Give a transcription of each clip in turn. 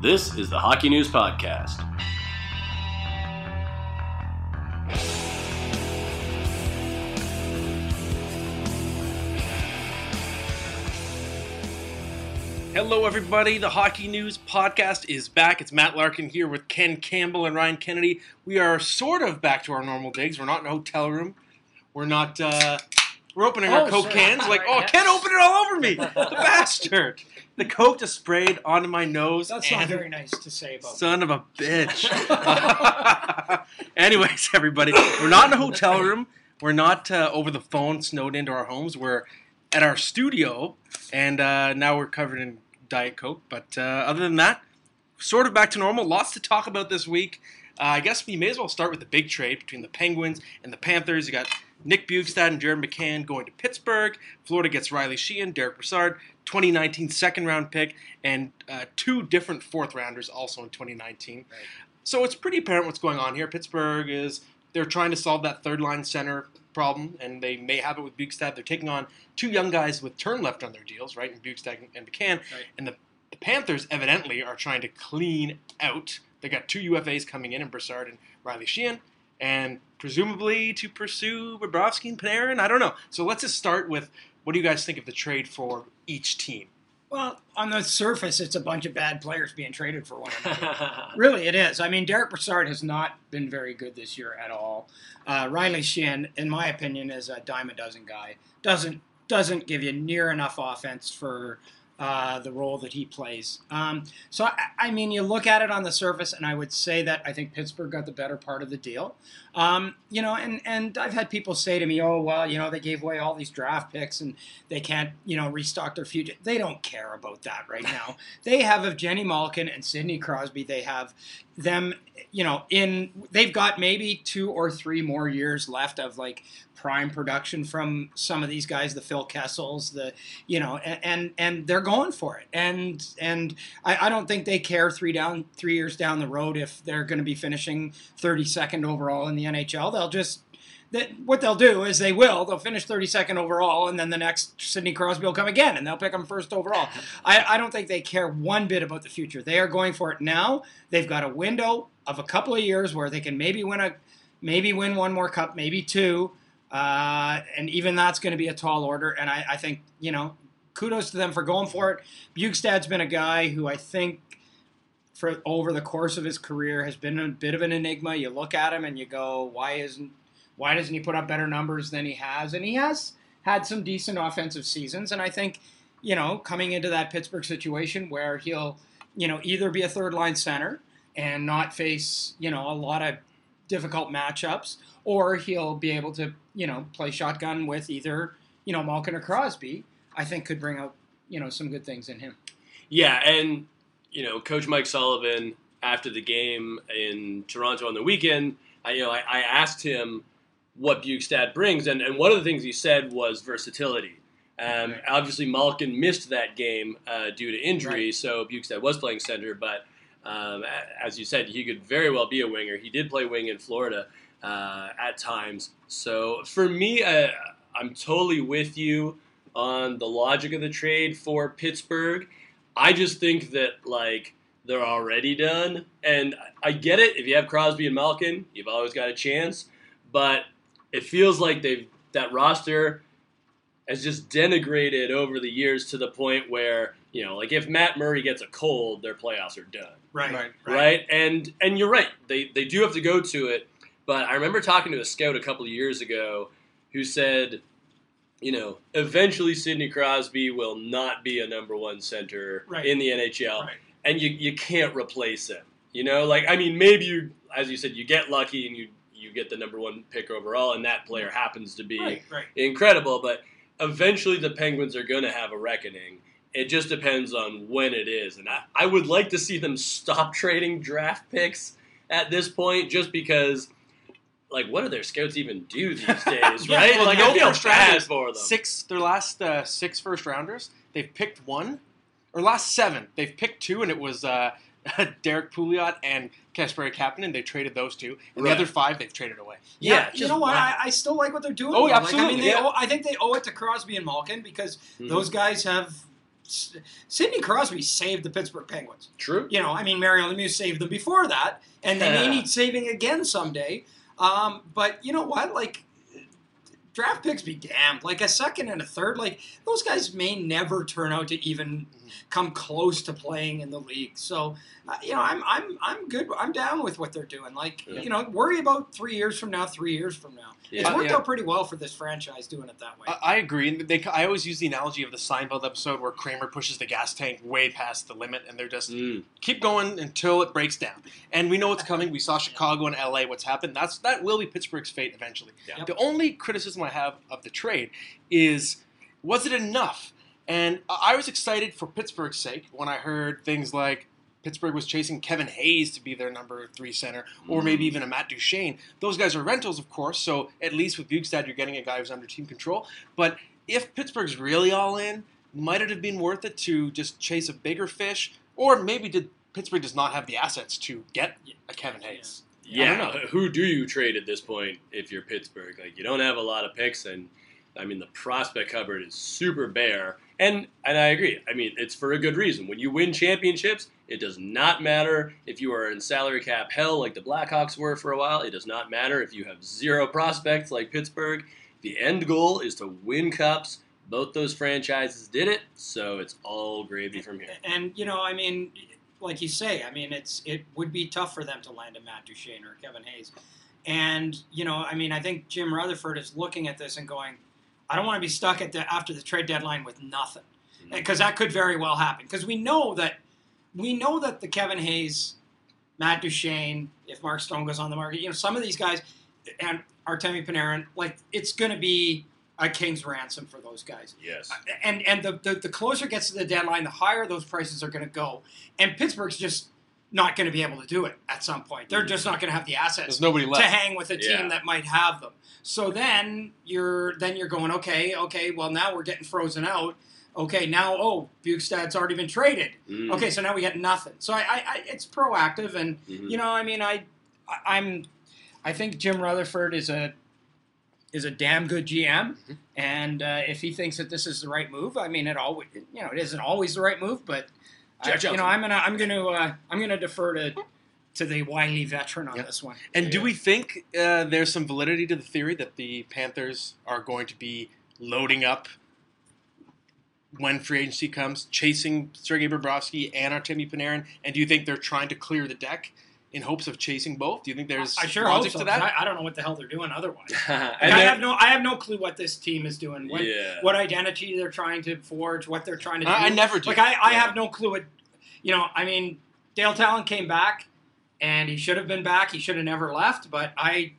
This is the Hockey News Podcast. Hello, everybody. The Hockey News Podcast is back. It's Matt Larkin here with Ken Campbell and Ryan Kennedy. We are sort of back to our normal digs. We're not in a hotel room. We're not. Uh, we're opening our Oh, Coke sure. cans. Like, oh, Yeah. Ken opened it all over me. The bastard. The Coke just sprayed onto my nose. That's not very nice to say about. Son of a bitch. Anyways, everybody, we're not in a hotel room. We're not uh, over the phone, snowed into our homes. We're at our studio, and uh, now we're covered in Diet Coke. But uh, other than that, sort of back to normal. Lots to talk about this week. Uh, I guess we may as well start with the big trade between the Penguins and the Panthers. You got Nick Bjugstad and Jared McCann going to Pittsburgh. Florida gets Riley Sheahan, Derick Brassard, 2019 second round pick, and uh, two different fourth rounders also in 2019. So it's pretty apparent what's going on here. Pittsburgh is they're trying to solve that third line center problem, and they may have it with Bjugstad. They're taking on two young guys with turn left on their deals, right? And Bjugstad and McCann. Right. And the, the Panthers evidently are trying to clean out. They got two UFAs coming in, and Brassard and Riley Sheahan, and presumably to pursue Bobrovsky and Panarin. I don't know. So let's just start with what do you guys think of the trade for each team? Well, on the surface, it's a bunch of bad players being traded for one another. really, it is. I mean, Derick Brassard has not been very good this year at all. Uh, Riley Sheahan, in my opinion, is a dime a dozen guy. Doesn't doesn't give you near enough offense for uh, the role that he plays. Um, so, I, I mean, you look at it on the surface, and I would say that I think Pittsburgh got the better part of the deal. Um, you know, and, and I've had people say to me, oh, well, you know, they gave away all these draft picks and they can't, you know, restock their future. They don't care about that right now. they have Evgeni Malkin and Sidney Crosby, they have them, you know, in, they've got maybe two or three more years left of like prime production from some of these guys, the Phil Kessels, the, you know, and, and, they're going for it. And, and I, I don't think they care three down, three years down the road if they're going to be finishing 32nd overall in the NHL. They'll just, that what they'll do is they will they'll finish 32nd overall and then the next Sidney Crosby will come again and they'll pick them first overall. I, I don't think they care one bit about the future. They are going for it now. They've got a window of a couple of years where they can maybe win a maybe win one more cup, maybe two, uh, and even that's going to be a tall order. And I, I think you know kudos to them for going for it. Bjugstad's been a guy who I think for over the course of his career has been a bit of an enigma. You look at him and you go, why isn't why doesn't he put up better numbers than he has? And he has had some decent offensive seasons. And I think, you know, coming into that Pittsburgh situation where he'll, you know, either be a third line center and not face, you know, a lot of difficult matchups, or he'll be able to, you know, play shotgun with either, you know, Malkin or Crosby, I think could bring out, you know, some good things in him. Yeah, and you know, Coach Mike Sullivan after the game in Toronto on the weekend, I, you know, I, I asked him what Bjugstad brings, and, and one of the things he said was versatility. Um. Obviously, Malkin missed that game uh, due to injury, Right. so Bjugstad was playing center. But um, as you said, he could very well be a winger. He did play wing in Florida uh, at times. So for me, uh, I'm totally with you on the logic of the trade for Pittsburgh. I just think that like they're already done, and I get it. If you have Crosby and Malkin, you've always got a chance. But it feels like they've that roster has just denigrated over the years to the point where you know, like if Matt Murray gets a cold, their playoffs are done Right. right? right. And and you're right. They they do have to go to it. But I remember talking to a scout a couple of years ago who said, you know, eventually Sidney Crosby will not be a number one center Right. in the NHL, Right. and you you can't replace him. You know, like I mean, maybe you, as you said, you get lucky and you you get the number one pick overall, and that player happens to be Right, right. incredible. But eventually, the Penguins are going to have a reckoning. It just depends on when it is, and I, I would like to see them stop trading draft picks at this point, just because. Like, what do their scouts even do these days, Yeah, right? well, like, no I feel first bad for them. Six, their last uh, six first rounders, they've picked one, or last seven, they've picked two, and it was uh, Derrick Pouliot and Kasperi Kapanen. They traded those two, and Right. the other five they've traded away. Yeah, you know what? wow. I, I still like what they're doing. Oh, though. Like, I mean, they yeah. owe, I think they owe it to Crosby and Malkin because Mhm. those guys have S- Sidney Crosby saved the Pittsburgh Penguins. True. You know, I mean, Mario Lemieux saved them before that, and they may need saving again someday. Um, but you know what? Like, draft picks be damned. Like a second and a third, like those guys may never turn out to even come close to playing in the league. So, uh, you know, I'm I'm I'm good. I'm down with what they're doing. Like, Yeah. you know, worry about three years from now. Three years from now, it's Yeah. worked Yeah. out pretty well for this franchise doing it that way. I, I agree. And they, I always use the analogy of the Seinfeld episode where Kramer pushes the gas tank way past the limit, and they're just Mm. keep going until it breaks down. And we know what's coming. We saw Chicago and LA. What's happened? That's that will be Pittsburgh's fate eventually. Yeah. The only criticism I have of the trade is was it enough? And I was excited for Pittsburgh's sake when I heard things like Pittsburgh was chasing Kevin Hayes to be their number three center, or Mm. maybe even a Matt Duchene. Those guys are rentals, of course. So at least with Bjugstad, you're getting a guy who's under team control. But if Pittsburgh's really all in, might it have been worth it to just chase a bigger fish, or maybe did Pittsburgh does not have the assets to get a Kevin Hayes? I Yeah, don't know. who do you trade at this point if you're Pittsburgh? Like you don't have a lot of picks, and I mean the prospect cupboard is super bare. And and I agree. I mean it's for a good reason. When you win championships, it does not matter if you are in salary cap hell like the Blackhawks were for a while. It does not matter if you have zero prospects like Pittsburgh. The end goal is to win cups. Both those franchises did it, so it's all gravy from here. And you know, I mean, like you say, I mean, it's it would be tough for them to land a Matt Duchene or Kevin Hayes. And you know, I mean, I think Jim Rutherford is looking at this and going, I don't want to be stuck at the after the trade deadline with nothing, mm-hmm. because that could very well happen. Because we know that we know that the Kevin Hayes, Matt Duchene, if Mark Stone goes on the market, you know, some of these guys, and Artemi Panarin, like it's going to be a king's ransom for those guys Yes. Uh, and and the, the the closer it gets to the deadline, the higher those prices are going to go. And Pittsburgh's just not going to be able to do it at some point. They're just not going to have the assets There's nobody to hang with a team Yeah. that might have them. So then you're then you're going okay, okay. Well, now we're getting frozen out. Okay, now oh, Bjugstad's already been traded. Mm. Okay, so now we get nothing. So I, I, I it's proactive, and Mhm. you know, I mean, I, I I'm, I think Jim Rutherford is a, is a damn good GM, Mhm. and uh, if he thinks that this is the right move, I mean, it always, you know, it isn't always the right move, but I, you know, I'm gonna, I'm gonna, uh, I'm gonna defer to, to the wily veteran on Yep. this one. And do we think uh, there's some validity to the theory that the Panthers are going to be loading up when free agency comes, chasing Sergei Bobrovsky and Artemi Panarin? And do you think they're trying to clear the deck in hopes of chasing both? Do you think there's I sure hope logic so. to that? I, I don't know what the hell they're doing otherwise. Like, I have no, I have no clue what this team is doing. What, yeah. what identity they're trying to forge, what they're trying to do. I, I never do. Like I, I Yeah. have no clue what you know, I mean, Dale Tallon came back and he should have been back. He should have never left, but I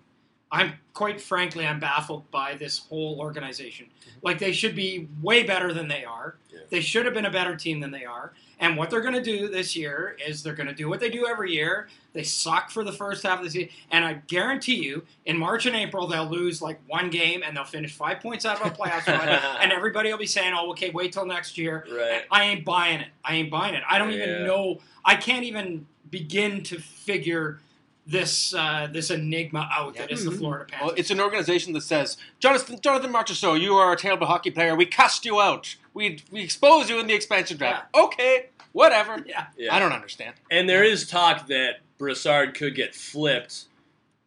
I'm quite frankly I'm baffled by this whole organization. Mm-hmm. Like they should be way better than they are. Yeah. They should have been a better team than they are. And what they're going to do this year is they're going to do what they do every year. They suck for the first half of the season, and I guarantee you, in March and April they'll lose like one game, and they'll finish five points out of a playoff spot, and everybody will be saying, "Oh, okay, wait till next year." right. I ain't buying it. I ain't buying it. I don't Yeah. even know. I can't even begin to figure this uh, this enigma out that is the Mhm. Florida Well, Panthers. it's an organization that says, Jonathan, Jonathan Marchessault, you are a terrible hockey player. We cast you out. We, we expose you in the expansion draft. Okay, whatever. yeah, Yeah. I don't understand. And there is talk that Brassard could get flipped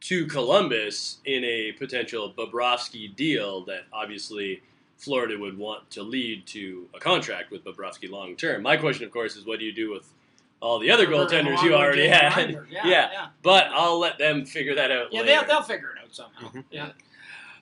to Columbus in a potential Bobrovsky deal that obviously Florida would want to lead to a contract with Bobrovsky long term. My question, of course, is what do you do with all the other goaltenders you already had? Yeah, Yeah. yeah. But I'll let them figure that out Yeah, later. they'll, they'll figure it out somehow. Mhm. Yeah.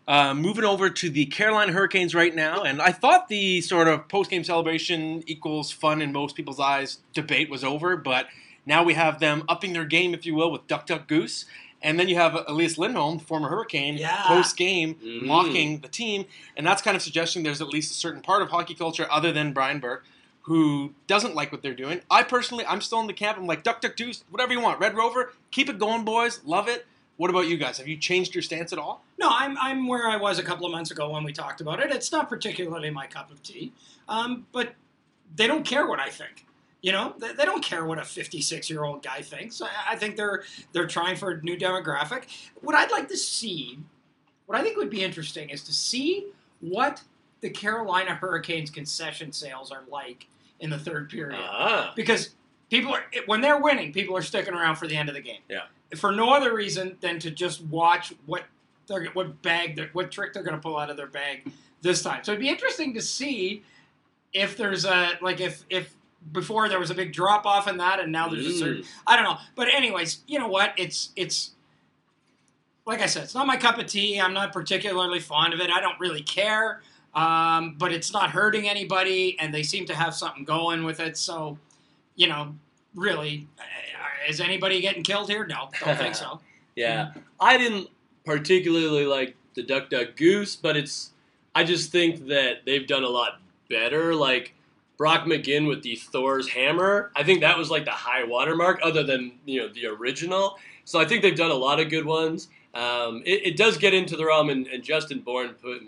Uh, moving over to the Carolina Hurricanes right now, and I thought the sort of post-game celebration equals fun in most people's eyes debate was over, but now we have them upping their game, if you will, with Duck Duck Goose, and then you have Elias Lindholm, former Hurricane, Yeah. post-game Mhm. mocking the team, and that's kind of suggesting there's at least a certain part of hockey culture other than Brian Burke who doesn't like what they're doing. I personally, I'm still in the camp. I'm like Duck Duck Goose, whatever you want, Red Rover, keep it going, boys, love it. What about you guys? Have you changed your stance at all? No, I'm, I'm where I was a couple of months ago when we talked about it. It's not particularly my cup of tea, um, but they don't care what I think. You know, they, don't care what a 56 year old guy thinks. I, I think they're they're trying for a new demographic. What I'd like to see, what I think would be interesting, is to see what the Carolina Hurricanes concession sales are like in the third period Ah. because people are when they're winning, people are sticking around for the end of the game. Yeah. For no other reason than to just watch what they're what bag they're, what trick they're going to pull out of their bag this time. So it'd be interesting to see if there's a like if if before there was a big drop off in that and now there's a certain Mm. I don't know. But anyways, you know what? It's it's like I said, it's not my cup of tea. I'm not particularly fond of it. I don't really care. Um, but it's not hurting anybody, and they seem to have something going with it. So, you know, really, uh, is anybody getting killed here? No, don't think so. Yeah, I didn't particularly like the Duck Duck Goose, but it's. I just think that they've done a lot better. Like Brock McGinn with the Thor's hammer, I think that was like the high watermark, other than you know the original. So I think they've done a lot of good ones. Um, it, it does get into the realm, and, and Justin Bourne put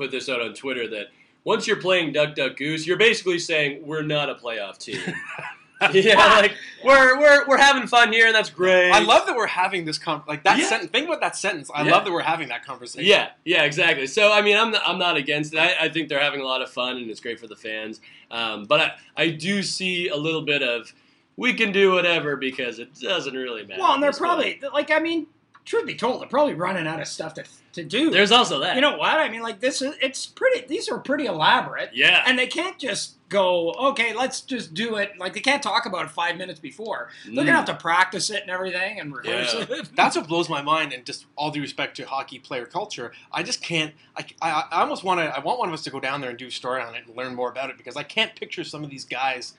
put this out on Twitter that once you're playing Duck Duck Goose, you're basically saying we're not a playoff team. yeah, like we're we're we're having fun here, and that's great. I love that we're having this con- like that Yeah. sentence. Think about that sentence. I Yeah. love that we're having that conversation. Yeah, yeah, exactly. So I mean, I'm not, I'm not against it. I, I think they're having a lot of fun and it's great for the fans. Um, but I, I do see a little bit of we can do whatever because it doesn't really matter. Well, and they're at this point. probably like I mean, truth be told, they're probably running out of stuff to to do. there's also that. you know what? I mean, like this is it's pretty. These are pretty elaborate, yeah, and they can't just go okay. Let's just do it. Like they can't talk about it five minutes before. They're gonna have to practice it and everything and rehearse Mm. Yeah. it. That's what blows my mind, and just all due respect to hockey player culture, I just can't. I, I, I almost want to. I want one of us to go down there and do a story on it and learn more about it because I can't picture some of these guys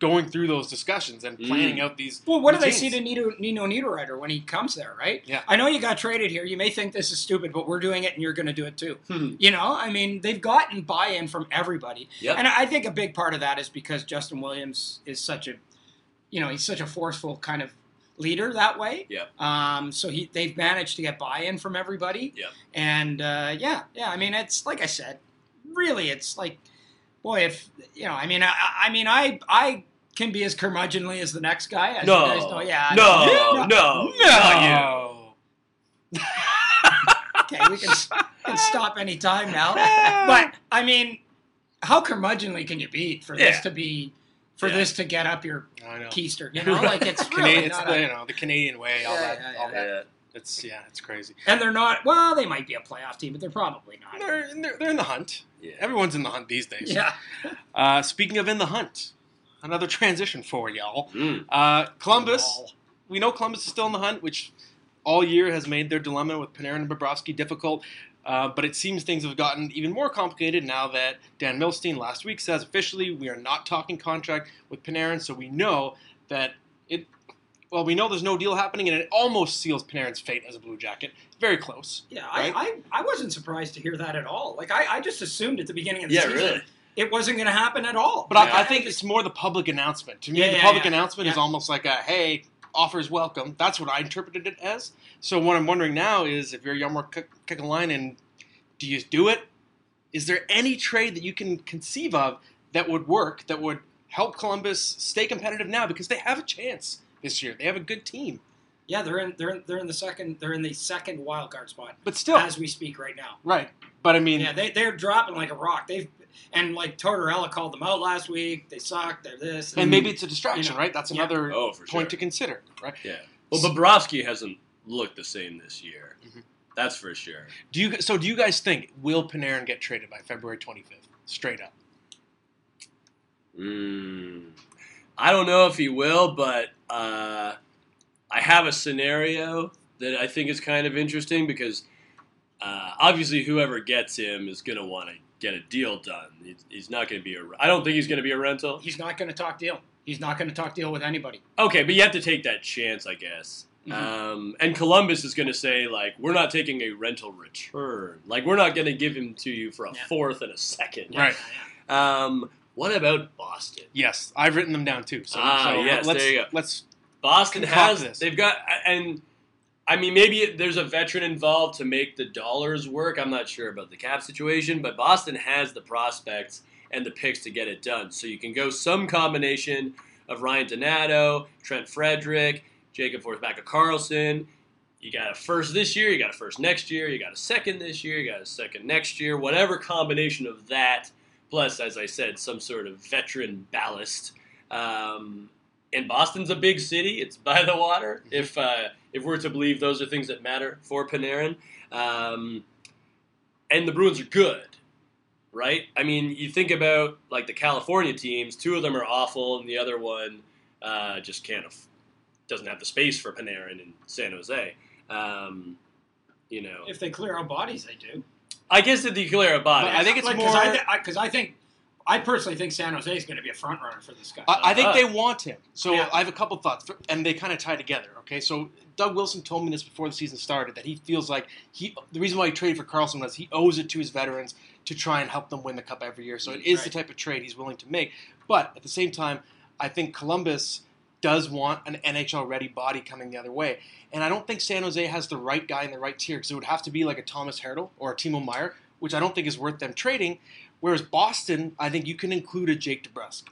going through those discussions and planning Mm. out these. Well, what do they see to Nino, Nino Niederreiter when he comes there, right? Yeah. I know you got traded here. You may think this is stupid, but we're doing it and you're going to do it too. Hmm. You know, I mean, they've gotten buy in from everybody. Yep. And I think a big part of that is because Justin Williams is such a, you know, he's such a forceful kind of leader that way. Yep. Um, so he they've managed to get buy in from everybody. Yep. And uh, yeah, yeah. I mean, it's like I said, really, it's like, boy, if you know, I mean, I, I mean, I I can be as curmudgeonly as the next guy. As No. you guys know. Yeah. I no, know. no, not you. No. Okay, we can, can stop any time now. But I mean, how curmudgeonly can you be for this Yeah. to be for Yeah. this to get up your I keister? You know, like it's really Canadian, it's not the, a- you know the Canadian way. All Yeah, that. yeah, all yeah. that. Yeah. It's yeah, it's crazy. and they're not. Well, they might be a playoff team, but they're probably not. They're, they're they're in the hunt. Yeah. Everyone's in the hunt these days. Yeah. Uh, speaking of in the hunt, another transition for y'all. Mm. Uh, Columbus. Lol. we know Columbus is still in the hunt, which all year has made their dilemma with Panarin and Bobrovsky difficult. Uh, but it seems things have gotten even more complicated now that Dan Milstein last week says officially we are not talking contract with Panarin, so we know that it. Well, we know there's no deal happening, and it almost seals Panarin's fate as a Blue Jacket. Very close. Yeah, Right? I, I, I wasn't surprised to hear that at all. Like I, I just assumed at the beginning of the Yeah, season really. It wasn't going to happen at all. But Yeah. I, I think it's more the public announcement. To me, Yeah, the yeah, public yeah. announcement is almost like a "Hey, offers welcome." That's what I interpreted it as. So what I'm wondering now is, if you're Jarmo Kekalainen, do you do it? Is there any trade that you can conceive of that would work that would help Columbus stay competitive now because they have a chance this year? They have a good team, yeah, they're in they're in, they're in the second they're in the second wild card spot but still, as we speak right now. right? But I mean, Yeah, they they're dropping like a rock. They've and like Tortorella called them out last week. They suck. They're this. and maybe it's a distraction, You know, right? That's yeah. another Oh, for sure. point to consider, right? Yeah. Well, Bobrovsky hasn't looked the same this year. Mhm. That's for sure. Do you so? Do you guys think will Panarin get traded by February 25th? Straight up. Mm, I don't know if he will, but uh, I have a scenario that I think is kind of interesting because uh, obviously whoever gets him is going to want to get a deal done. He's, he's not going to be a. I don't think he's going to be a rental. he's not going to talk deal. He's not going to talk deal with anybody. Okay, but you have to take that chance, I guess. Mhm. Um, and Columbus is going to say like, we're not taking a rental return. Like, we're not going to give him to you for a Yeah. fourth and a second. Right. Um, what about Boston? Yes, I've written them down too. So, Ah, so yes, let's there you go. let's Boston has this. they've got and I mean maybe there's a veteran involved to make the dollars work. I'm not sure about the cap situation, but Boston has the prospects and the picks to get it done. So you can go some combination of Ryan Donato, Trent Frederic, Jakob Forsbacka Karlsson. You got a first this year, you got a first next year, you got a second this year, you got a second next year, whatever combination of that plus, as I said, some sort of veteran ballast. Um, and Boston's a big city; it's by the water. If uh, if we're to believe those are things that matter for Panarin, um, and the Bruins are good, right? I mean, you think about like the California teams; two of them are awful, and the other one uh, just can't af- doesn't have the space for Panarin in San Jose. Um, you know, If they clear out bodies, they do. I guess the declare body. But I think it's because more- I, th- I, 'cause I think I personally think San Jose is going to be a front runner for this guy. I, I think Uh, they want him. So Yeah. I have a couple thoughts, and they kind of tie together. Okay, so Doug Wilson told me this before the season started that he feels like he the reason why he traded for Karlsson was he owes it to his veterans to try and help them win the cup every year. So it is the type of trade he's willing to make. But at the same time, I think Columbus does want an NHL ready body coming the other way. And I don't think San Jose has the right guy in the right tier because it would have to be like a Tomas Hertl or a Timo Meier, which I don't think is worth them trading. Whereas Boston, I think you can include a Jake DeBrusk.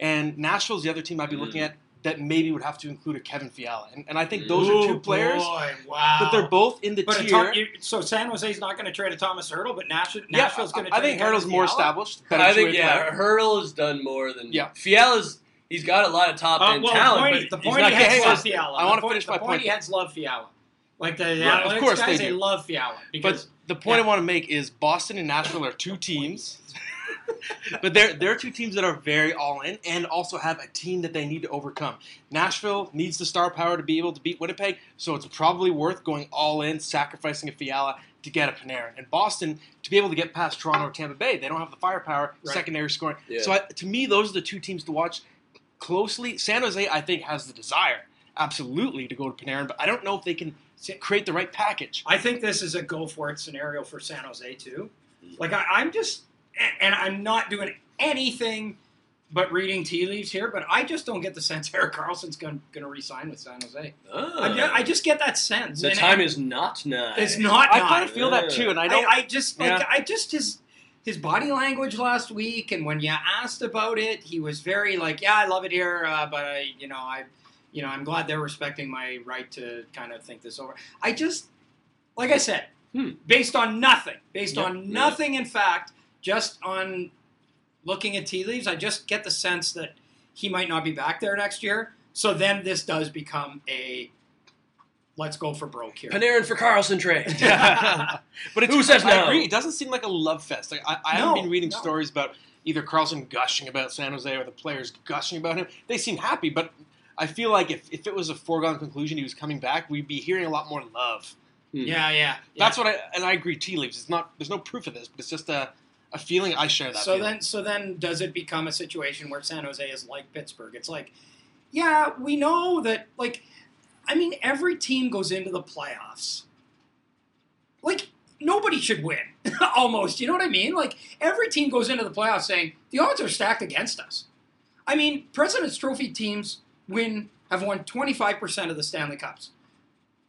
And Nashville's the other team I'd be looking Mm. at that maybe would have to include a Kevin Fiala. And, and I think those are two players, Boy, wow. but they're both in the But a tier. Tom, you, so San Jose's not going to trade a Tomas Hertl, but Nashville, yeah, Nashville's going to. I, I think Hertl's more established. better I think yeah, player. Hurdle has done more than Yeah. Fiala's. He's got a lot of top Uh, end well, talent, Pointy, but the he's pointy not heads getting love Fiala. I wanna finish my the point. he heads love Fiala. Like the Right, analytics of course guys, they do. love Fiala because But the point Yeah. I want to make is Boston and Nashville are two teams, but they're they're two teams that are very all in and also have a team that they need to overcome. Nashville needs the star power to be able to beat Winnipeg, so it's probably worth going all in, sacrificing a Fiala to get a Panarin. And Boston to be able to get past Toronto or Tampa Bay, they don't have the firepower, Right. secondary scoring. Yeah. So I, to me, those are the two teams to watch closely. San Jose, I think, has the desire absolutely to go to Panarin, but I don't know if they can create the right package. I think this is a go for it scenario for San Jose too. Like I, I'm just, and I'm not doing anything but reading tea leaves here, but I just don't get the sense Erik Karlsson's going to resign with San Jose. Ah. I, ju- I just get that sense. the And- time is not now. It's not. I kind of feel that too, and I I, don't. I just like Yeah. I just his his body language last week, and when you asked about it, he was very like, "Yeah, I love it here, uh, but I, you know, I, you know, I'm glad they're respecting my right to kind of think this over." I just, like I said, Hmm. based on nothing, based Yeah. on nothing, in fact, just on looking at tea leaves, I just get the sense that he might not be back there next year. So then this does become a let's go for broke here. Panarin for Karlsson trade. but it's, Who says I no? agree. It doesn't seem like a love fest. Like, I, I No, haven't been reading no. stories about either Karlsson gushing about San Jose or the players gushing about him. They seem happy, but I feel like if, if it was a foregone conclusion he was coming back, we'd be hearing a lot more love. Hmm. yeah, yeah, yeah. That's what I and I agree. Tea leaves. It's not. There's no proof of this, but it's just a, a feeling. I share that. So feeling. then, so then, does it become a situation where San Jose is like Pittsburgh? It's like, yeah, we know that. Like, I mean, every team goes into the playoffs. Like, nobody should win, almost. You know what I mean? Like, every team goes into the playoffs saying the odds are stacked against us. I mean, President's Trophy teams win have won twenty five percent of the Stanley Cups.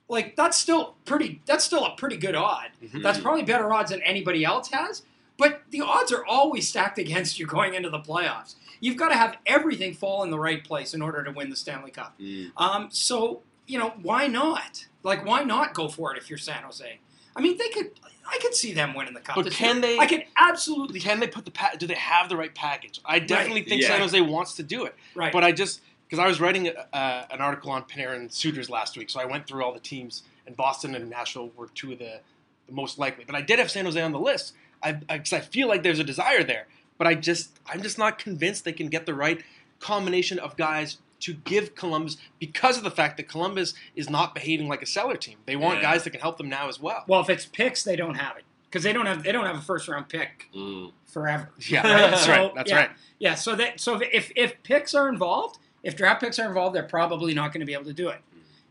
Like, that's still pretty. That's still a pretty good odd. Mhm. That's probably better odds than anybody else has. But the odds are always stacked against you going into the playoffs. You've got to have everything fall in the right place in order to win the Stanley Cup. Mm. Um, so you know why not? Like why not go for it if you're San Jose? I mean, they could. I could see them winning the cup. But can year. they- I could absolutely. Can they put the pa- do they have the right package? I definitely think Yeah. San Jose wants to do it. Right. But I just because I was writing uh, an article on Panarin suitors last week, so I went through all the teams, and Boston and Nashville were two of the, the most likely. But I did have San Jose on the list, I because I, feel like there's a desire there. But I just I'm just not convinced they can get the right combination of guys to give Columbus because of the fact that Columbus is not behaving like a seller team. They want Yeah. guys that can help them now as well. well, if it's picks, they don't have it because they don't have. They don't have a first round pick Mm. forever. Yeah, that's So, right. That's yeah. right. Yeah. So that. So if if picks are involved, if draft picks are involved, they're probably not going to be able to do it.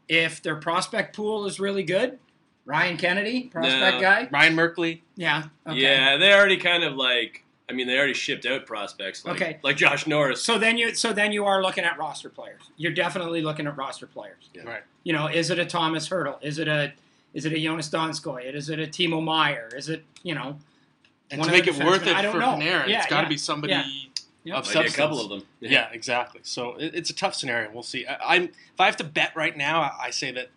If their prospect pool is really good, Ryan Kennedy, prospect No. guy, Ryan Merkley. yeah, okay. Yeah, they already kind of like. I mean, they already shipped out prospects. Like, Okay. Like Josh Norris. So then you so then you are looking at roster players. You're definitely looking at roster players. Yeah. Right. You know, is it a Tomas Hertl? Is it a is it a Joonas Donskoi? Is it a Timo Meier? Is it you know? And One to make the it worth it I don't for know. Panarin, yeah, it's got to yeah, be somebody yeah. Yeah. of Might a couple of them. Yeah, exactly. So it, it's a tough scenario. We'll see. I, I'm if I have to bet right now, I, I say that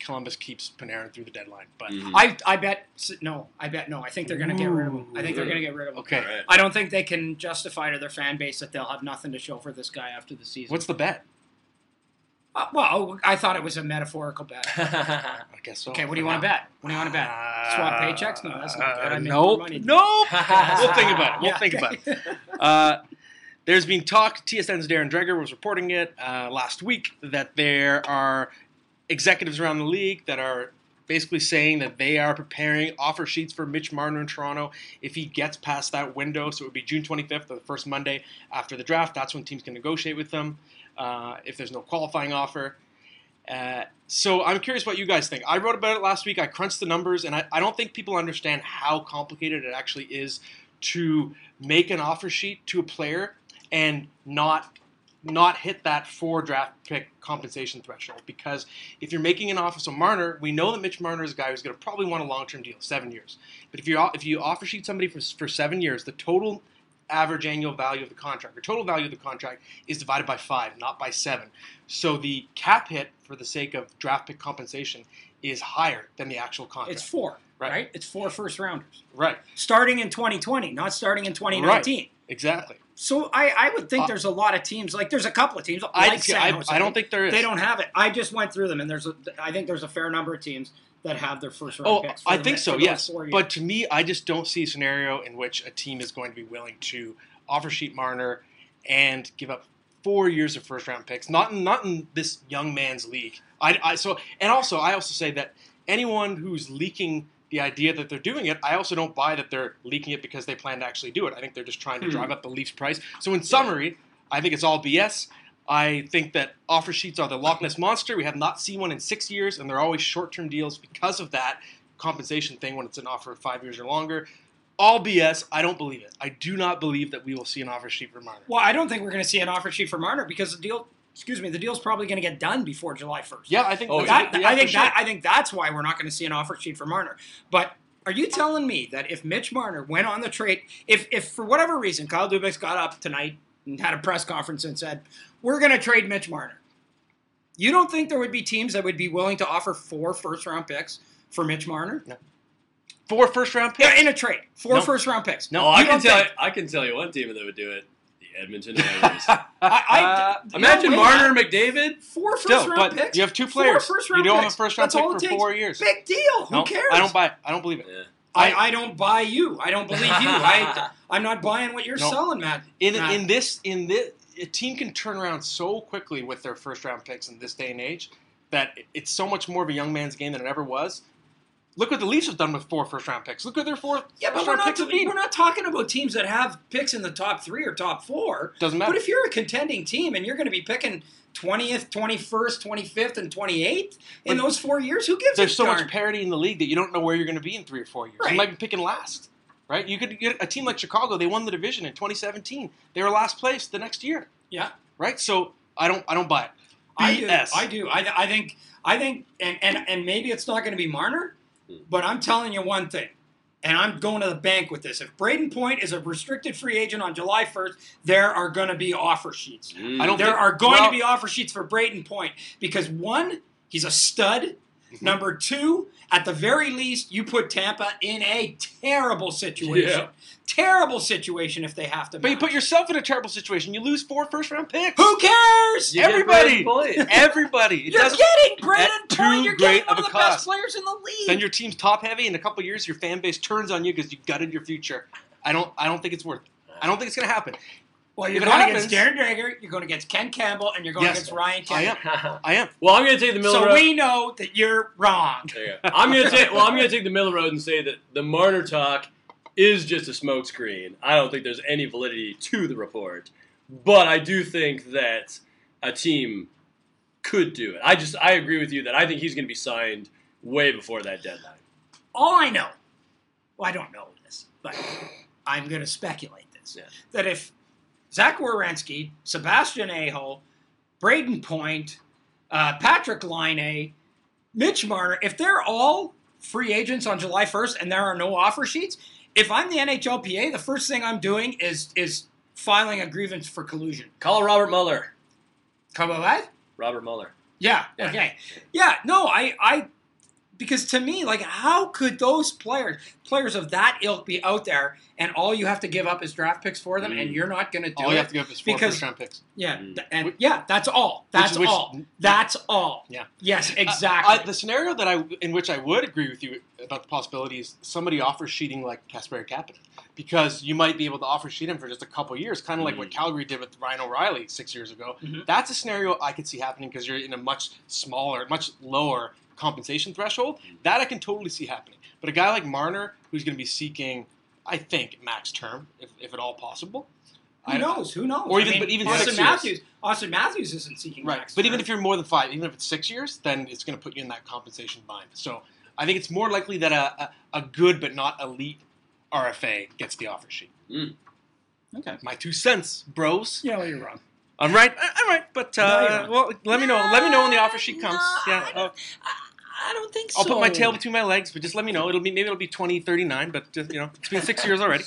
Columbus keeps Panarin through the deadline. But Mhm. I I bet no. I bet no. I think they're going to get rid of him. I think they're going to get rid of him. okay, Alright. I don't think they can justify to their fan base that they'll have nothing to show for this guy after the season. what's the bet? Uh, well, I thought it was a metaphorical bet. I guess so. Okay, what do you want to bet? What do you want to bet? Swap paychecks? No, that's not good. I make more nope. money. Nope. we'll think about it. We'll Yeah. think about it. Uh, there's been talk. TSN's Darren Dreger was reporting it uh, last week that there are executives around the league that are basically saying that they are preparing offer sheets for Mitch Marner in Toronto if he gets past that window. So it would be June 25th, or the first Monday after the draft. That's when teams can negotiate with them uh, if there's no qualifying offer. Uh, so I'm curious what you guys think. I wrote about it last week. I crunched the numbers, and I, I don't think people understand how complicated it actually is to make an offer sheet to a player and not not hit that four draft pick compensation threshold. Because if you're making an offer, so Marner, we know that Mitch Marner is a guy who's going to probably want a long term deal, seven years. But if you if you offer sheet somebody for for seven years, the total average annual value of the contract, or total value of the contract, is divided by five, not by seven. So the cap hit for the sake of draft pick compensation is higher than the actual contract. It's four, Right. right. It's four first rounders. right, Starting in 2020, not starting in 2019. Exactly. So I, I would think Uh, there's a lot of teams, like there's a couple of teams, like I, San Jose. I don't think there is. they don't have it. I just went through them, and there's a, I think there's a fair number of teams that have their first round Oh, picks. I think so. Yes, but to me, I just don't see a scenario in which a team is going to be willing to offer sheet Marner and give up four years of first round picks. Not in, not in this young man's league. I, I so and also I also say that anyone who's leaking the idea that they're doing it, I also don't buy that they're leaking it because they plan to actually do it. I think they're just trying to Hmm. drive up the Leafs price. So in summary, I think it's all BS. I think that offer sheets are the Loch Ness monster. We have not seen one in six years, and they're always short-term deals because of that compensation thing when it's an offer of five years or longer. All BS. I don't believe it. I do not believe that we will see an offer sheet for Marner. well, I don't think we're going to see an offer sheet for Marner because the deal, excuse me, the deal's probably going to get done before July 1st. Yeah, I think. Oh, that's- That, yeah, I think for sure. that I think that's why we're not going to see an offer sheet for Marner. But are you telling me that if Mitch Marner went on the trade, if if for whatever reason Kyle Dubas got up tonight and had a press conference and said we're going to trade Mitch Marner, you don't think there would be teams that would be willing to offer four first round picks for Mitch Marner? four first-round picks. Yeah, in a trade, four No. first round picks. No, oh, I can tell. think- I can tell you one team that would do it: the Edmonton Oilers. I, I, uh, Imagine no way, Marner, man. McDavid. four first Still, round but picks. you have two players. first-round you don't picks. have a first-round That's pick all for takes. four years. Big deal. Who No, cares? I don't buy. I don't believe it. Yeah. I, I don't buy you. I don't believe you. I I'm not buying what you're No. selling, Matt. In Matt. in this in this a team can turn around so quickly with their first round picks in this day and age that it's so much more of a young man's game than it ever was. Look what the Leafs have done with four first round picks. Look what their four. Yeah, but we're not we're not talking about teams that have picks in the top three or top four. Doesn't matter. But if you're a contending team and you're going to be picking twentieth, twenty first, twenty fifth, and twenty eighth in But those four years, who gives There's so darn? much parity in the league that you don't know where you're going to be in three or four years. Right. You might be picking last, right? You could get a team like Chicago. They won the division in 2017. They were last place the next year. Yeah. Right. So I don't. I don't buy it. I do. BS. I do. I, I think. I think, and, and and maybe it's not going to be Marner, but I'm telling you one thing, and I'm going to the bank with this. If Brayden Point is a restricted free agent on July 1st, there are going to be offer sheets. Mm. I don't There think- are going well- to be offer sheets for Brayden Point because one, he's a stud. Mm-hmm. Number two, at the very least, you put Tampa in a terrible situation. Yeah. Terrible situation if they have to. But you put yourself in a terrible situation. You lose four first round picks. Who cares? You everybody. Everybody. It You're getting Braden at too Point. You're great getting one of of a the best players in the league. Then your team's top heavy. In a couple years, your fan base turns on you because you gutted your future. I don't. I don't think it's worth. it. I don't think it's going to happen. Well, you're it going against Darren Dreger, you're going against Ken Campbell, and you're going Yes. against Ryan I am. I am. well, I'm going to take the middle So road. we know that you're wrong. There you go. I'm going to take. Well, I'm going to take the middle road and say that the Marner talk is just a smokescreen. I don't think there's any validity to the report, but I do think that a team could do it. I just I agree with you that I think he's going to be signed way before that deadline. All I know, well, I don't know this, but I'm going to speculate this, Yeah. that if Zach Werenski, Sebastian Aho, Brayden Point, uh, Patrik Laine, Mitch Marner, if they're all free agents on July 1st and there are no offer sheets, if I'm the NHLPA, the first thing I'm doing is is filing a grievance for collusion. Call Robert Mueller. Call what? Robert Mueller. Yeah. Okay. Yeah. No, I, I, because to me, like, how could those players, players of that ilk, be out there and all you have to give up is draft picks for them, and Mm. you're not going to do All it? you have to give up is four Because- first round picks. yeah. Mm. th- And yeah, that's all. That's which- all. That's all. Yeah. Yes. Exactly. I, the scenario that I, in which I would agree with you about the possibility is somebody offers sheeting like Kasperi Kapanen, because you might be able to offer sheet him for just a couple years, kind of like what Mm. Calgary did with Ryan O'Reilly six years ago. Mhm. That's a scenario I could see happening because you're in a much smaller, much lower compensation threshold. That I can totally see happening. But a guy like Marner, who's going to be seeking, I think, max term, if, if at all possible. Who I- knows? Who knows? Or I even- mean, but even Auston six years. Matthews. Auston Matthews isn't seeking Right. max But even if you're more than five, even if it's six years, then it's going to put you in that compensation bind. So I think it's more likely that a, a, a good but not elite RFA gets the offer sheet. okay. My two cents, bros. Yeah, well, you're wrong. I'm right. I- I'm right. But uh, not. well, let me know. Let me know when the offer sheet comes. No, yeah. I uh, I don't think so. I'll put my tail between my legs, but just let me know. It'll be maybe it'll be 2039, but just, you know, it's been six years already.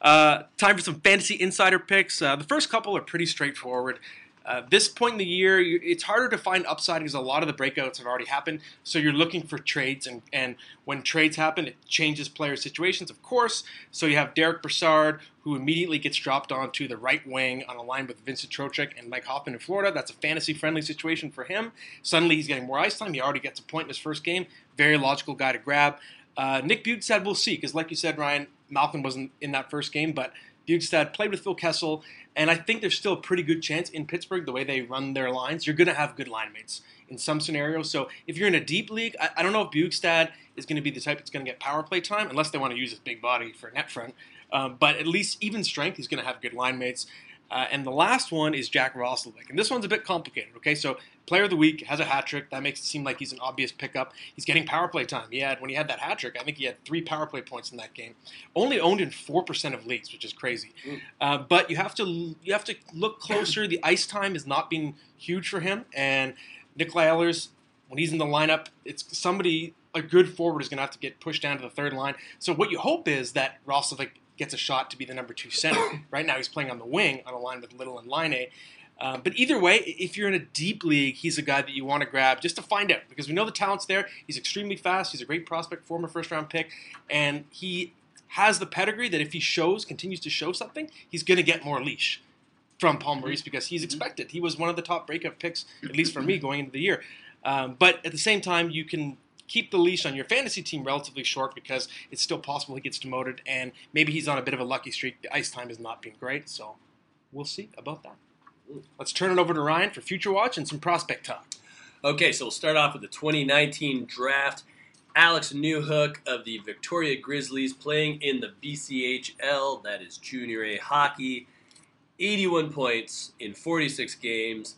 Uh, time for some fantasy insider picks. Uh, the first couple are pretty straightforward. Uh, this point in the year, you, it's harder to find upside because a lot of the breakouts have already happened. So you're looking for trades, and, and when trades happen, it changes player situations, of course. So you have Derick Brassard, who immediately gets dropped onto the right wing on a line with Vincent Trocheck and Mike Hoffman in Florida. That's a fantasy-friendly situation for him. Suddenly, he's getting more ice time. He already gets a point in his first game. Very logical guy to grab. Uh, Nick Bjugstad we'll see, because like you said, Ryan, Malkin wasn't in that first game, but Bjugstad played with Phil Kessel, and I think there's still a pretty good chance in Pittsburgh, the way they run their lines, you're going to have good line mates in some scenarios. So if you're in a deep league, I, I don't know if Bjugstad is going to be the type that's going to get power play time, unless they want to use his big body for net front. Um, but at least even strength, he's going to have good line mates. Uh, and the last one is Jack Roslovic, and this one's a bit complicated. Okay, so player of the week has a hat trick. That makes it seem like he's an obvious pickup. He's getting power play time. He had when he had that hat trick, I think he had three power play points in that game. Only owned in four percent of leagues, which is crazy. Mm. Uh, but you have to you have to look closer. The ice time has not been huge for him, and Nikolaj Ehlers, when he's in the lineup, it's somebody a good forward is going to have to get pushed down to the third line. So what you hope is that Roslovic gets a shot to be the number two center. right now, he's playing on the wing on a line with Little and Laine. Uh, but either way, if you're in a deep league, he's a guy that you want to grab just to find out because we know the talent's there. He's extremely fast. He's a great prospect, former first round pick, and he has the pedigree that if he shows, continues to show something, he's going to get more leash from Paul Maurice because he's expected. He was one of the top breakup picks, at least for me, going into the year. Um, but at the same time, you can keep the leash on your fantasy team relatively short because it's still possible he gets demoted and maybe he's on a bit of a lucky streak. The ice time has not been great, so we'll see about that. Let's turn it over to Ryan for Future Watch and some prospect talk. Okay, so we'll start off with the 2019 draft. Alex Newhook of the Victoria Grizzlies playing in the BCHL, that is Junior A hockey. 81 points in 46 games.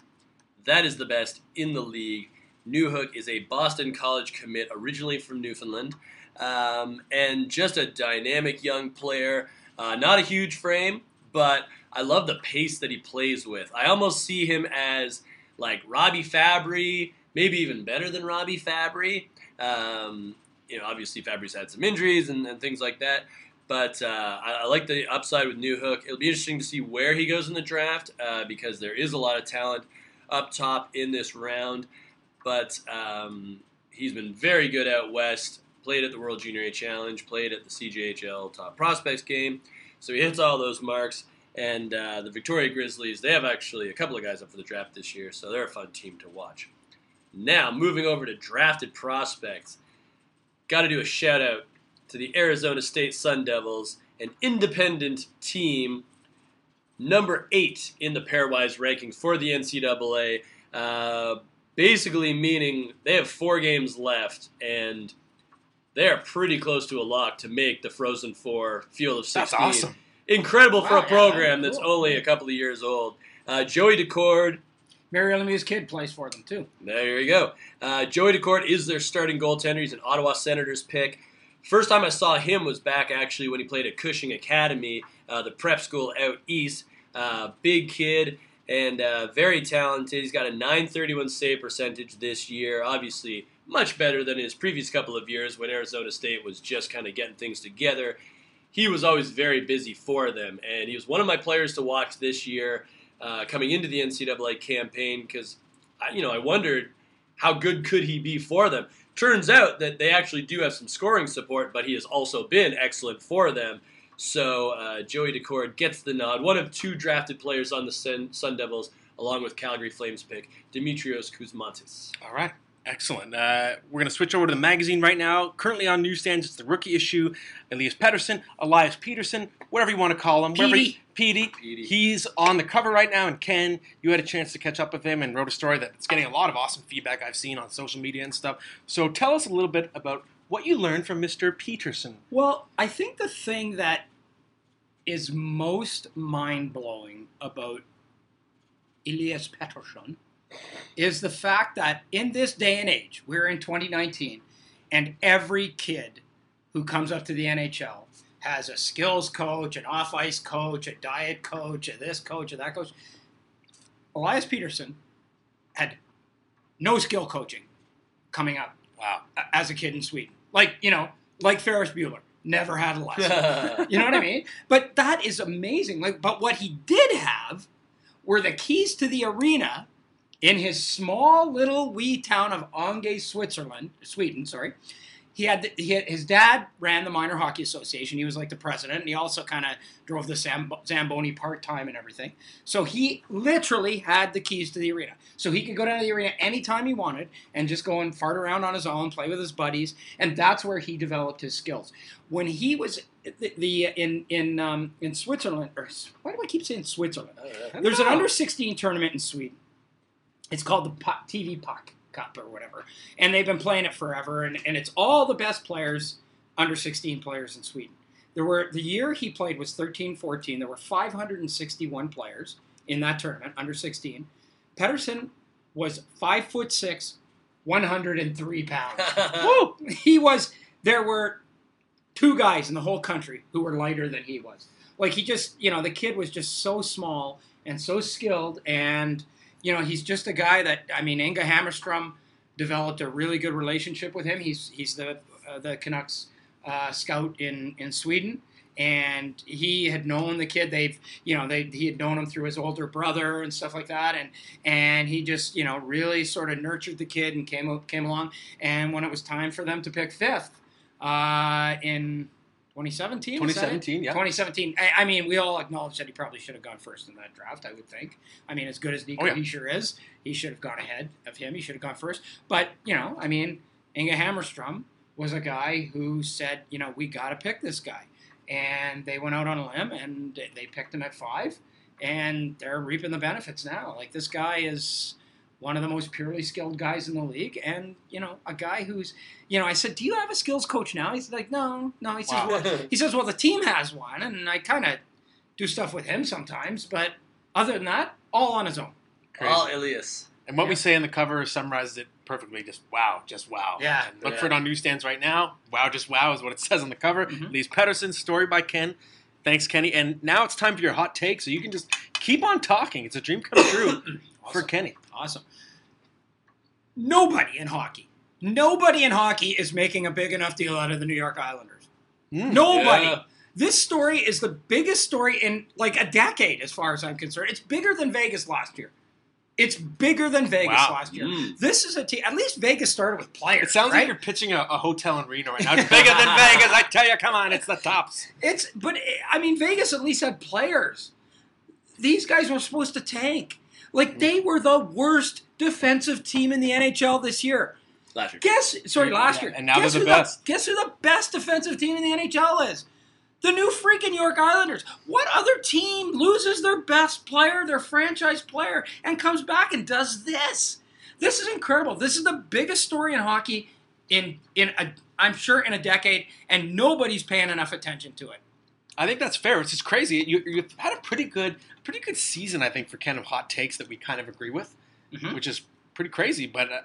That is the best in the league. Newhook is a Boston College commit, originally from Newfoundland, um, and just a dynamic young player. Uh, not a huge frame, but I love the pace that he plays with. I almost see him as like Robby Fabbri, maybe even better than Robby Fabbri. Um, you know, obviously Fabbri's had some injuries and, and things like that, but uh, I, I like the upside with Newhook. It'll be interesting to see where he goes in the draft uh, because there is a lot of talent up top in this round. But um, he's been very good out west. Played at the World Junior A Challenge. Played at the CJHL Top Prospects game. So he hits all those marks. And uh, the Victoria Grizzlies, they have actually a couple of guys up for the draft this year, so they're a fun team to watch. Now, moving over to drafted prospects, got to do a shout out to the Arizona State Sun Devils, an independent team, number eight in the pairwise ranking for the NCAA. Uh, basically, meaning they have four games left, and they are pretty close to a lock to make the Frozen Four Field of 16 That's awesome. Incredible for Wow, a yeah, program cool. that's only a couple of years old. Uh, Joey Daccord, Mario Lemieux's kid plays for them too. there you go. Uh, Joey Daccord is their starting goaltender. He's an Ottawa Senators pick. First time I saw him was back actually when he played at Cushing Academy, uh, the prep school out east. Uh, big kid and uh, very talented. He's got a 931 save percentage this year. Obviously, much better than his previous couple of years when Arizona State was just kind of getting things together. He was always very busy for them, and he was one of my players to watch this year uh, coming into the NCAA campaign because, you know, I wondered how good could he be for them? Turns out that they actually do have some scoring support, but he has also been excellent for them. So uh, Joey Daccord gets the nod. One of two drafted players on the Sun, Sun Devils, along with Calgary Flames pick Demetrios Koumontzis. All right. Excellent. Uh, we're going to switch over to the magazine right now. Currently on newsstands, it's the rookie issue. Elias Pettersson, Elias Peterson, whatever you want to call him. Petey. Petey. Petey. He's on the cover right now. And Ken, you had a chance to catch up with him and wrote a story that's getting a lot of awesome feedback I've seen on social media and stuff. So tell us a little bit about what you learned from Mr. Peterson. Well, I think the thing that is most mind blowing about Elias Pettersson is the fact that in this day and age, we're in 2019, and every kid who comes up to the NHL has a skills coach, an off ice coach, a diet coach, a this coach, a that coach. Elias Pettersson had no skill coaching coming up Wow. as a kid in Sweden. Like, you know, like Ferris Bueller, never had a lesson. You know what I mean? But that is amazing. Like, but what he did have were the keys to the arena in his small little wee town of Ange, Switzerland, Sweden. Sorry, he had, the, he had his dad ran the minor hockey association. He was like the president, and he also kind of drove the Zam- Zamboni part time and everything. So he literally had the keys to the arena. So he could go down to the arena anytime he wanted and just go and fart around on his own, play with his buddies, and that's where he developed his skills. When he was the, the in in um, in Switzerland, or why do I keep saying Switzerland? There's an under 16 tournament in Sweden. It's called the Puck, TV Puck Cup or whatever, and they've been playing it forever. And, and it's all the best players, under 16 players in Sweden. There were the year he played was 13-14. There were 561 players in that tournament under 16. Pettersson was five foot six, 103 pounds. Woo! He was. There were two guys in the whole country who were lighter than he was. Like he just, you know, the kid was just so small and so skilled, and you know, he's just a guy that I mean, Inge Hammarström developed a really good relationship with him. He's he's the uh, the Canucks uh, scout in in Sweden. And he had known the kid. They've, you know, they he had known him through his older brother and stuff like that. And and he just, you know, really sort of nurtured the kid and came up came along. And when it was time for them to pick fifth uh, in 2017, was that it? 2017, yeah. 2017. I, I mean, we all acknowledge that he probably should have gone first in that draft. I would think. I mean, as good as Nico Oh, yeah. he sure is, he should have gone ahead of him. He should have gone first. But you know, I mean, Inge Hammarström was a guy who said, you know, we got to pick this guy, and they went out on a limb and they picked him at five, and they're reaping the benefits now. Like this guy is one of the most purely skilled guys in the league, and you know, a guy who's, you know, I said, do you have a skills coach now? He's like, no, no. He says, Wow. well, he says, well, the team has one, and I kind of do stuff with him sometimes, but other than that, all on his own. Crazy. All Elias. And what we say in the cover summarizes it perfectly. Just wow, just wow. Yeah. And look Yeah. for it on newsstands right now. Wow, just wow is what it says on the cover. Mhm. Lee's Pettersson, story by Ken. Thanks, Kenny. And now it's time for your hot take, so you can just keep on talking. It's a dream come true for Kenny. Awesome. Nobody in hockey, nobody in hockey is making a big enough deal out of the New York Islanders. Mm. Nobody. Yeah. This story is the biggest story in like a decade, as far as I'm concerned. It's bigger than Vegas last year. It's bigger than Vegas Wow. last year. Mm. This is a team. At least Vegas started with players. It sounds right? like you're pitching a, a hotel in Reno right now. It's bigger than Vegas. I tell you, come on, it's the tops. It's but I mean Vegas at least had players. These guys were supposed to tank. Like they were the worst defensive team in the NHL this year. Last year. Guess sorry, last year. and now guess they're the who best. guess who the best defensive team in the NHL is? The new freaking New York Islanders. What other team loses their best player, their franchise player, and comes back and does this? This is incredible. This is the biggest story in hockey in in a, I'm sure in a decade, and nobody's paying enough attention to it. I think that's fair. It's just crazy. You, you've had a pretty good, pretty good season, I think, for kind of hot takes that we kind of agree with, Mhm. which is pretty crazy. But uh,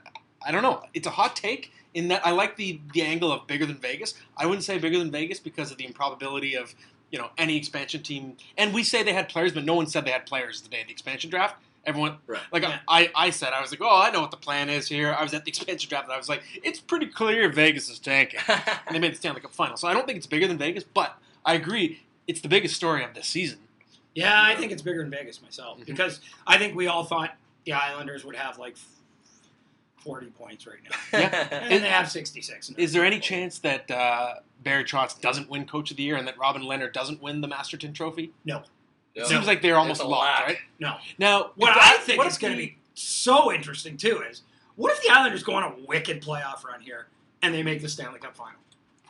I don't know. It's a hot take in that I like the the angle of bigger than Vegas. I wouldn't say bigger than Vegas because of the improbability of you know any expansion team. And we say they had players, but no one said they had players the day of the expansion draft. Everyone, Right. like Yeah. I, I said, I was like, oh, I know what the plan is here. I was at the expansion draft, and I was like, it's pretty clear Vegas is tanking and they made the Stanley Cup final. So I don't think it's bigger than Vegas, but I agree it's the biggest story of this season. Yeah, I think it's bigger than Vegas myself Mhm. because I think we all thought the Islanders would have like 40 points right now. Yeah. And they have 66. Is there any pool. chance that uh, Barry Trotz doesn't win Coach of the Year and that Robin Lehner doesn't win the Masterton Trophy? No. Yeah. Seems like they're almost locked, lock. right? No. Now, What if I think what is going to be so interesting, too, is what if the Islanders go on a wicked playoff run here and they make the Stanley Cup final?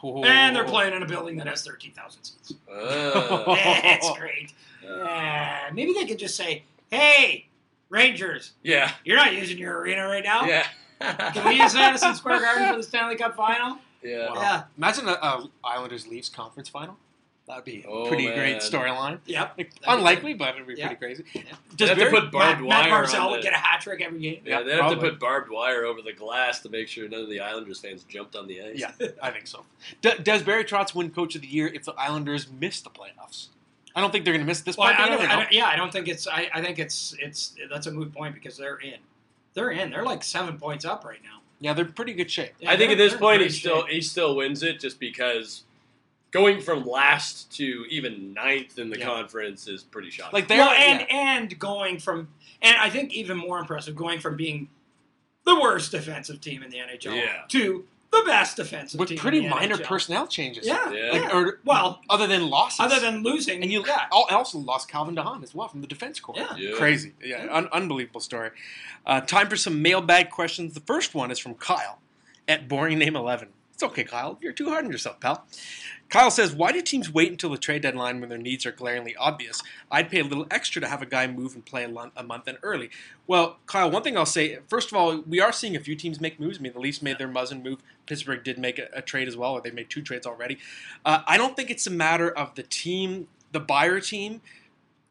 Oh. And they're playing in a building that has 13,000 seats. Uh, That's great. Yeah, maybe they could just say, hey, Rangers, yeah. you're not using your arena right now. Yeah. Can we use Madison Square Garden for the Stanley Cup final? Yeah. Wow. Yeah. Imagine a, a Islanders Leafs conference final. That'd be a Oh, pretty man. great storyline. Yep. Like, unlikely, but it'd be Yeah. pretty crazy. Yeah. They have to put barbed Matt, Matt wire Barzal on would get a hat trick every game. Yeah, Yeah, they have to put barbed wire over the glass to make sure none of the Islanders fans jumped on the ice. Yeah, I think so. D- does Barry Trotz win Coach of the Year if the Islanders miss the playoffs? I don't think they're going to miss this Well, point. I don't, I don't- yeah, I don't think it's. I, I think it's. It's that's a moot point because they're in. They're in. They're like seven points up right now. Yeah, they're pretty good shape. Yeah, I think at this point he still shape. he still wins it just because going from last to even ninth in the Yeah. conference is pretty shocking. Like they're well, and yeah. and going from and I think even more impressive going from being the worst defensive team in the NHL Yeah. to the best defensive team. with team pretty in the minor NHL. personnel changes. Yeah, Yeah. Like, or well, other than losses, other than losing, and you yeah, also lost Calvin de Haan as well from the defense corps. Yeah. Yeah. Crazy, yeah, Un- unbelievable story. Uh, time for some mailbag questions. The first one is from Kyle at Boring Name Eleven. It's okay, Kyle. You're too hard on yourself, pal. Kyle says, "Why do teams wait until the trade deadline when their needs are glaringly obvious? I'd pay a little extra to have a guy move and play a, month and early." Well, Kyle, one thing I'll say, first of all, we are seeing a few teams make moves. I mean, the Leafs made their Muzzin move. Pittsburgh did make a, a trade as well, or they made two trades already. Uh, I don't think it's a matter of the team, the buyer team,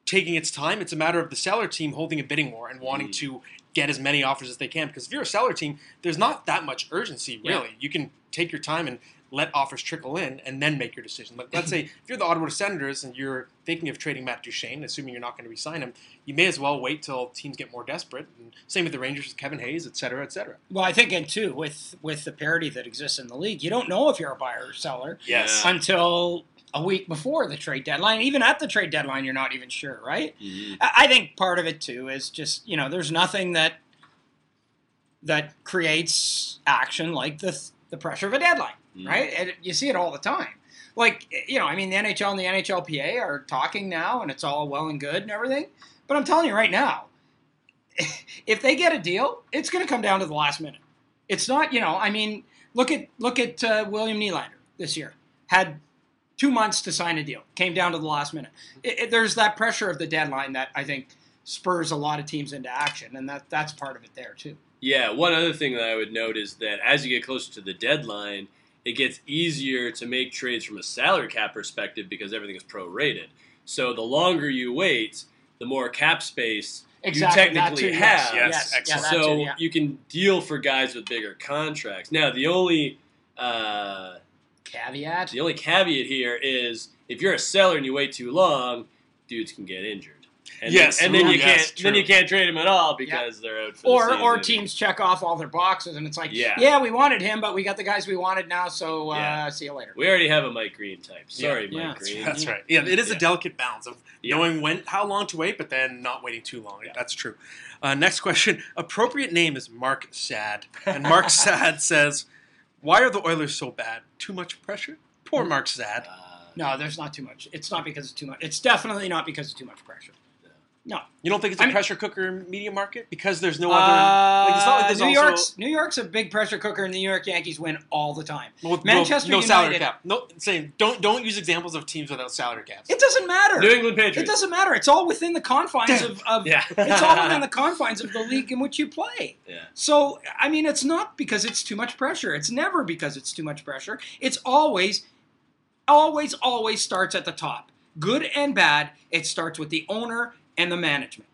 taking its time. It's a matter of the seller team holding a bidding war and wanting Mm. to get as many offers as they can. Because if you're a seller team, there's not that much urgency, Yeah. really. You can take your time and let offers trickle in and then make your decision. Like, let's say if you're the Ottawa Senators and you're thinking of trading Matt Duchene, assuming you're not going to resign him, you may as well wait till teams get more desperate. And same with the Rangers with Kevin Hayes, et cetera, et cetera. Well, I think, and too, with with the parity that exists in the league, you don't know if you're a buyer or seller Yes. until a week before the trade deadline. Even at the trade deadline, you're not even sure, right? Mhm. I think part of it too is just you know there's nothing that that creates action like the the pressure of a deadline, Mhm. right? And you see it all the time. Like you know, I mean, the NHL and the NHLPA are talking now, and it's all well and good and everything. But I'm telling you right now, if they get a deal, it's going to come down to the last minute. It's not, you know, I mean, look at look at uh, William Nylander this year. Had two months to sign a deal. Came down to the last minute. It, it- there's that pressure of the deadline that I think spurs a lot of teams into action, and that that's part of it there too. Yeah, one other thing that I would note is that as you get closer to the deadline, it gets easier to make trades from a salary cap perspective because everything is prorated. So the longer you wait, the more cap space Exactly, you technically too, have. yes, Yes, yes, excellent. so too, yeah. you can deal for guys with bigger contracts. Now, the only uh, Caveat. the only caveat here is if you're a seller and you wait too long, dudes can get injured. And Yes, then, and then ooh, you yes, can't then you can't trade them at all because they're out for the Or season. or teams check off all their boxes, and it's like, Yeah. yeah, we wanted him, but we got the guys we wanted now, so uh, Yeah. see you later. We already have a Mike Green type. Sorry, Yeah. Mike Green. That's right. Yeah, it is Yeah. a delicate balance of Yeah. knowing when how long to wait, but then not waiting too long. Yeah. That's true. Uh, next question. Appropriate name is Mark Sad, and Mark Sad says, "Why are the Oilers so bad? Too much pressure? Poor Mark Sad. Uh, No, there's not too much. It's not because it's too much. It's definitely not because of too much pressure. No, you don't think it's a I mean- pressure cooker media market because there's no other? Uh, like, it's not like there's New also- York's New York's a big pressure cooker, and the New York Yankees win all the time. With Manchester no, no salary cap. No, saying don't don't use examples of teams without salary caps. It doesn't matter. New England Patriots. It doesn't matter. It's all within the confines of, of Yeah. it's all within the confines of the league in which you play. Yeah. So, I mean, it's not because it's too much pressure. It's never because it's too much pressure. It's always, always, always starts at the top. Good and bad, it starts with the owner and the management.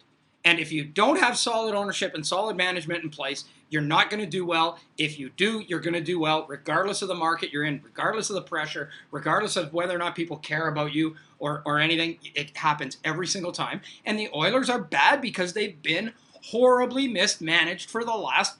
And if you don't have solid ownership and solid management in place, you're not going to do well. If you do, you're going to do well regardless of the market you're in, regardless of the pressure, regardless of whether or not people care about you or, or anything. It happens every single time. And the Oilers are bad because they've been horribly mismanaged for the last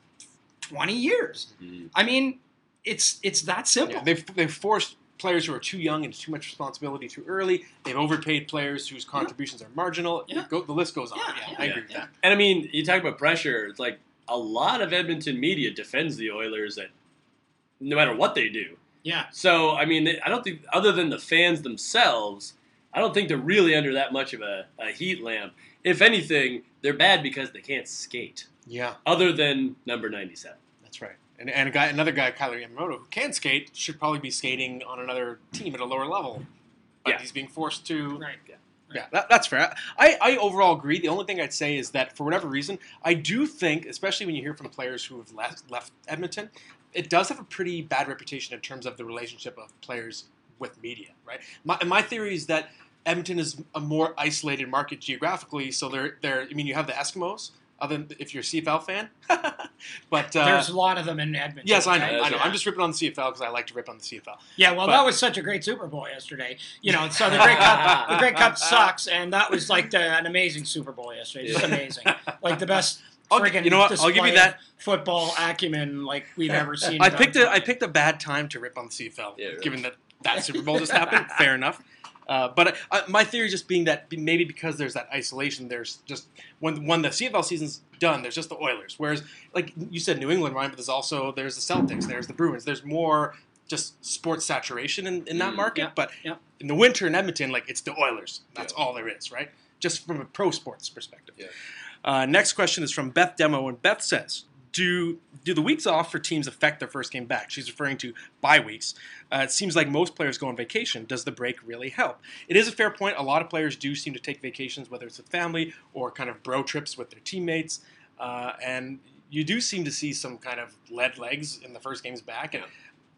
20 years. Mhm. I mean, it's it's that simple. Yeah, they've they've forced players who are too young and too much responsibility too early. They've overpaid players whose contributions are marginal. Yeah. Go, the list goes on. Yeah, Yeah, yeah, I agree yeah. with that. And I mean, you talk about pressure. It's like a lot of Edmonton media defends the Oilers at no matter what they do. Yeah. So I mean, I don't think other than the fans themselves, I don't think they're really under that much of a, a heat lamp. If anything, they're bad because they can't skate. Yeah, Other than number ninety-seven. That's right. And, and a guy, another guy, Kailer Yamamoto, who can skate, should probably be skating on another team at a lower level. But Yeah. he's being forced to. Right. Yeah, that, that's fair. I, I overall agree. The only thing I'd say is that for whatever reason, I do think, especially when you hear from players who have left, left Edmonton, it does have a pretty bad reputation in terms of the relationship of players with media, right? My, and my theory is that Edmonton is a more isolated market geographically, so they're, they're I mean, you have the Eskimos, other than if you're a CFL fan, but uh, There's a lot of them in Edmonton. yes, I know, right? I know. Yeah. I'm just ripping on the CFL because I like to rip on the CFL. Yeah, well, But- that was such a great Super Bowl yesterday. You know, so the Grey Cup, the Grey Cup sucks, and that was like the, an amazing Super Bowl yesterday. Just Yeah. amazing, like the best. I'll friggin' you know what? I'll give you that. Football acumen like we've ever seen. I picked our a I picked a bad time to rip on the CFL, Yeah, right. given that that Super Bowl just happened. Fair enough. Uh, but uh, my theory just being that maybe because there's that isolation, there's just when when the CFL season's done, there's just the Oilers. Whereas, like you said, New England, Ryan, but there's also there's the Celtics, there's the Bruins. There's more just sports saturation in, in that Mm, market. yeah, but yeah. in the winter in Edmonton, like it's the Oilers. That's Yeah. all there is, right? Just from a pro sports perspective. Uh, next question is from Beth Demo, and Beth says, "Do do the weeks off for teams affect their first game back?" She's referring to bye weeks. Uh, it seems like most players go on vacation. Does the break really help? It is a fair point. A lot of players do seem to take vacations, whether it's with family or kind of bro trips with their teammates, uh, and you do seem to see some kind of lead legs in the first games back. And Yeah.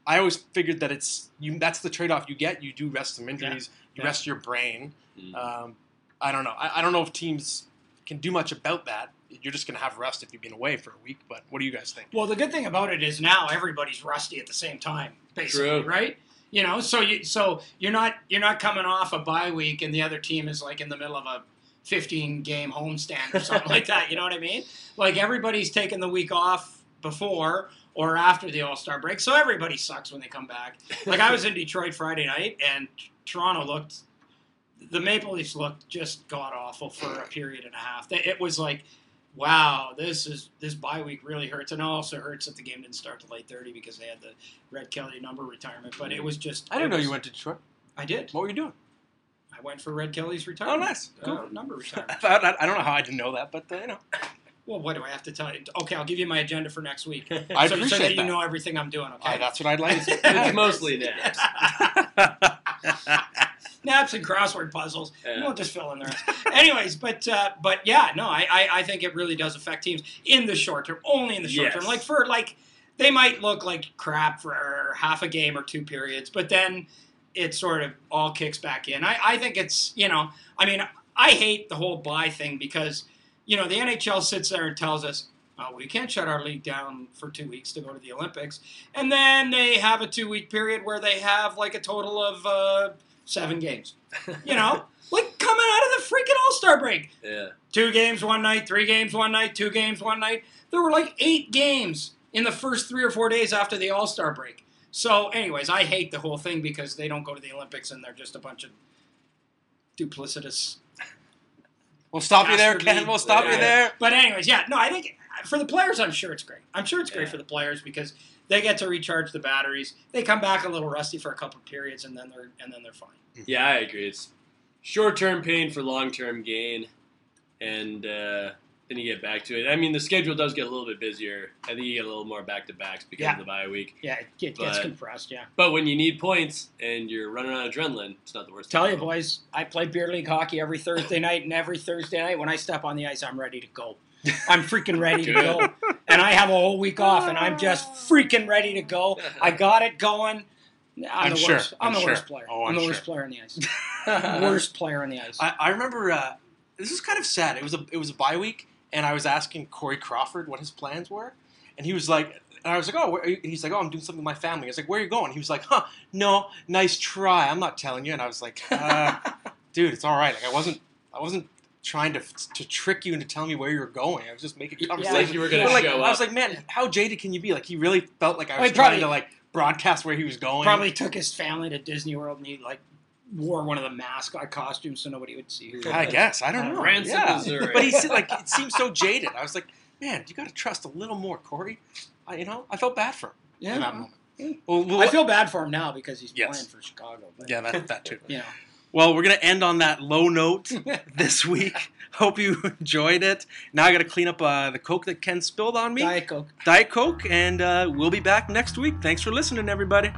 I always figured that it's you. That's the trade off you get. You do rest some injuries. You Yeah. rest your brain. Mm. Um, I don't know. I, I don't know if teams can do much about that. You're just going to have rust if you've been away for a week. But what do you guys think? Well, the good thing about it is now everybody's rusty at the same time, basically, True. right? You know, so you so you're not you're not coming off a bye week and the other team is like in the middle of a 15 game homestand or something like that. You know what I mean? Like everybody's taking the week off before or after the All Star break, so everybody sucks when they come back. Like I was in Detroit Friday night and Toronto looked. The Maple Leafs looked just god awful for a period and a half. It was like wow, this is this bye week really hurts, and it also hurts that the game didn't start till eight thirty because they had the Red Kelly number retirement. But it was just I didn't know was- you went to Detroit. I did. What were you doing? I went for Red Kelly's retirement. Oh, retirement. nice. Uh, number I, retirement. thought- I don't know how I didn't know that, but uh, you know, well, what do I have to tell you? Okay, I'll give you my agenda for next week. I so, so appreciate that you that. know everything I'm doing. Okay. Uh, that's what I'd like. it's mostly naps. Naps and crossword puzzles. Yeah. You won't just fill in the rest. Anyways, but uh, but yeah, no, I, I I think it really does affect teams in the short term, only in the short Yes. term. Like for like, they might look like crap for half a game or two periods, but then it sort of all kicks back in. I, I think it's you know, I mean, I hate the whole buy thing because you know the NHL sits there and tells us. Oh, we can't shut our league down for two weeks to go to the Olympics, and then they have a two-week period where they have like a total of uh, seven games. You know, like coming out of the freaking All Star break. yeah. Two games one night, three games one night, two games one night. There were like eight games in the first three or four days after the All Star break. So, anyways, I hate the whole thing because they don't go to the Olympics and they're just a bunch of duplicitous. We'll stop you there, Ken. We'll stop you there. But, anyways, yeah, no, I think for the players, I'm sure it's great. I'm sure it's great Yeah. for the players because they get to recharge the batteries. They come back a little rusty for a couple of periods and then they're and then they're fine. Yeah, I agree. It's short-term pain for long-term gain, and uh, then you get back to it. I mean, the schedule does get a little bit busier. I think you get a little more back-to-backs because Yeah. of the bye week. Yeah, it get- gets But- compressed. Yeah. But when you need points and you're running on adrenaline, it's not the worst. Tell you, in the world. boys, I play beer league hockey every Thursday night, and every Thursday night when I step on the ice, I'm ready to go. I'm freaking ready to go, and I have a whole week off, and I'm just freaking ready to go. I got it going. I'm, I'm the sure, worst. I'm, I'm the sure. worst player. Oh, I'm, I'm the sure. worst player on the ice. worst player on the ice. I, I remember uh, this is kind of sad. It was a it was a bye week, and I was asking Corey Crawford what his plans were, and he was like, and I was like, oh, where are you? he's like, oh, I'm doing something with my family. I was like, where are you going? He was like, huh, no, nice try. I'm not telling you. And I was like, uh, dude, it's all right. Like I wasn't I wasn't trying to to trick you into telling me where you were going. I was just making Yeah. conversation. Like you were gonna But, like, show I was like, man, how jaded can you be? Like he really felt like I Well, was he trying probably- to like broadcast where he was going. Probably took his family to Disney World, and he like wore one of the mascot costumes so nobody would see who. he I was. guess I don't uh, know. Branson, yeah. Missouri. But he said like it seemed so jaded. I was like, man, you got to trust a little more, Corey. I, you know, I felt bad for him in that Yeah. moment. Yeah. Well, we'll- I feel bad for him now because he's Yes. playing for Chicago. But, yeah, that, that too. You know. Well, we're gonna end on that low note this week. Hope you enjoyed it. Now I got to clean up uh, the Coke that Ken spilled on me, Diet Coke. Diet Coke, and uh, we'll be back next week. Thanks for listening, everybody.